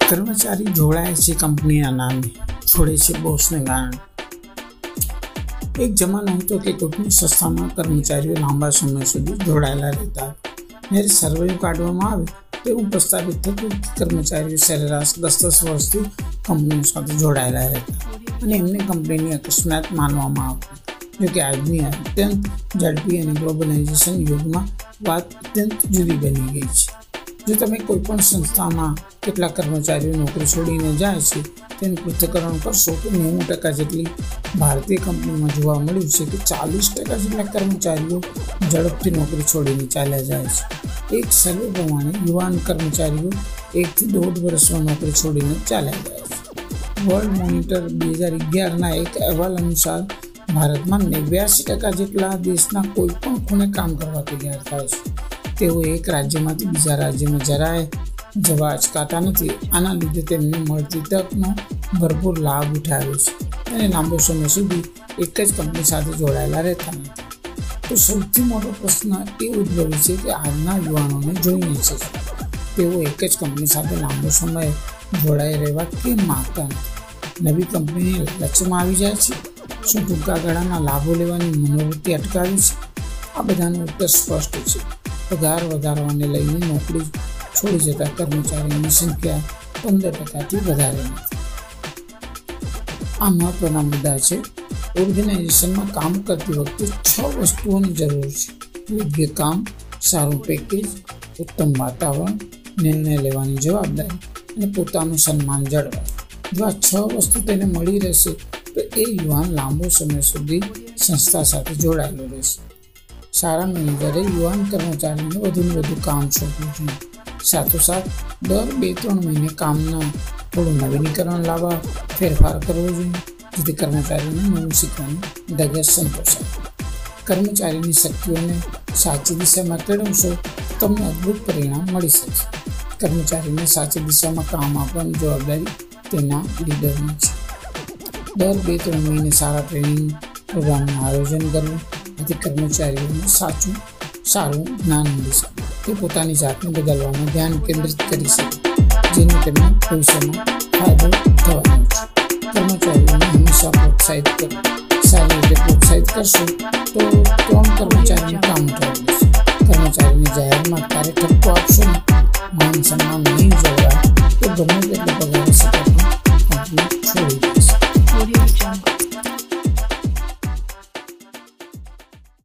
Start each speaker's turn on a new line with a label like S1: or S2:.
S1: કર્મચારી જોડાય છે કંપનીના નામે છોડે છે બોસને કારણે એક જમાનો હતો કે કોઈપણ સંસ્થામાં કર્મચારીઓ લાંબા સમય સુધી જોડાયેલા રહેતા જ્યારે સર્વે કાઢવામાં આવે તો એવું પ્રસ્તાવિત થતું કે કર્મચારીઓ સરેરાશ દસ દસ વર્ષથી કંપનીઓ સાથે જોડાયેલા રહેતા અને એમને કંપનીની અકસ્માત માનવામાં આવતી જોકે આજની અત્યંત ઝડપી અને ગ્લોબલાઇઝેશન યુગમાં વાત અત્યંત જુદી બની ગઈ છે જો તમે કોઈ પણ સંસ્થામાં કેટલા કર્મચારીઓ નોકરી છોડીને જાય છે, તેનું પૃથ્થકરણ કરશો તો નેવું ટકા જેટલી ભારતીય કંપનીમાં જોવા મળ્યું છે કે ચાલીસ ટકા જેટલા કર્મચારીઓ ઝડપથી નોકરી છોડીને ચાલ્યા જાય છે. એક સર્વે પ્રમાણે યુવાન કર્મચારીઓ એકથી દોઢ વર્ષમાં નોકરી છોડીને ચાલ્યા જાય છે. વર્લ્ડ મોનિટર બે હજાર અગિયારના એક અહેવાલ અનુસાર ભારતમાં નેવ્યાસી ટકા જેટલા દેશના કોઈ પણ ખૂણે કામ કરવા તૈયાર થાય છે. તેઓ એક રાજ્યમાંથી બીજા રાજ્યમાં જરાય જવા અચકાતા નથી. આના લીધે તેમને મળતી તકનો ભરપૂર લાભ ઉઠાવ્યો છે અને લાંબો સમય સુધી એક જ કંપની સાથે જોડાયેલા રહેતા નથી. તો સૌથી મોટો પ્રશ્ન એ ઉદ્ભવે છે કે આજના યુવાનોને જોઈને છે. તેઓ એક જ કંપની સાથે લાંબો સમય જોડાઈ રહેવા કેમ માગતા નથી? નવી કંપનીની લક્ષ્યમાં આવી જાય છે? શું ટૂંકા ગાળાના લાભો લેવાની મનોવૃત્તિ અટકાવી છે? આ બધાનું ઉત્તર સ્પષ્ટ છે. પગાર વધારવાને લઈને નોકરી છોડી જતા કર્મચારીઓની સંખ્યા પંદર ટકાથી વધારે આ મહત્વના મુદ્દા છે. ઓર્ગેનાઇઝેશનમાં કામ કરતી વખતે છ વસ્તુઓની જરૂર છે. યોગ્ય કામ, સારું પેકેજ, ઉત્તમ વાતાવરણ, નિર્ણય લેવાની જવાબદારી અને પોતાનું સન્માન જળવાય જો આ છ વસ્તુ તેને મળી રહેશે, તો એ યુવાન લાંબો સમય સુધી સંસ્થા સાથે જોડાયેલો રહેશે. સારા મેનેજરે યુવાન કર્મચારીને વધુને વધુ કામ સોંપવું જોઈએ સાથોસાથ, દર બે ત્રણ મહિને કામના થોડું નવીનીકરણ લાવવા ફેરફાર કરવો જોઈએ, જેથી કર્મચારીઓને નવું શીખવાની ધગસ સંતોષાય. કર્મચારીની શક્તિઓને સાચી દિશામાં કેળવશો તમને અદ્ભુત પરિણામ મળી શકશે. કર્મચારીને સાચી દિશામાં કામ આપવાની જવાબદારી તેના લીડરની છે. દર બે ત્રણ મહિને સારા ટ્રેનિંગ પ્રોગ્રામનું આયોજન કરવું આથી કર્મચારીઓને સાચું સારું જ્ઞાન મળી શકે તે પોતાની જાતને બદલવામાં ધ્યાન કેન્દ્રિત કરી શકે જેને તેમને ભવિષ્યમાં ફાયદો થવાનો છે કર્મચારીઓને હંમેશા પ્રોત્સાહિત કરો સારી રીતે પ્રોત્સાહિત કરશો તો ત્રણ કર્મચારીનું કામ ઉઠાવી લેશે કર્મચારીને જાહેરમાં ક્યારે ઠપકો આપશો ને માન સન્માન નહીં જળવાય તો ગમે તેટલો પગાર શકે પણ કંપની છોડી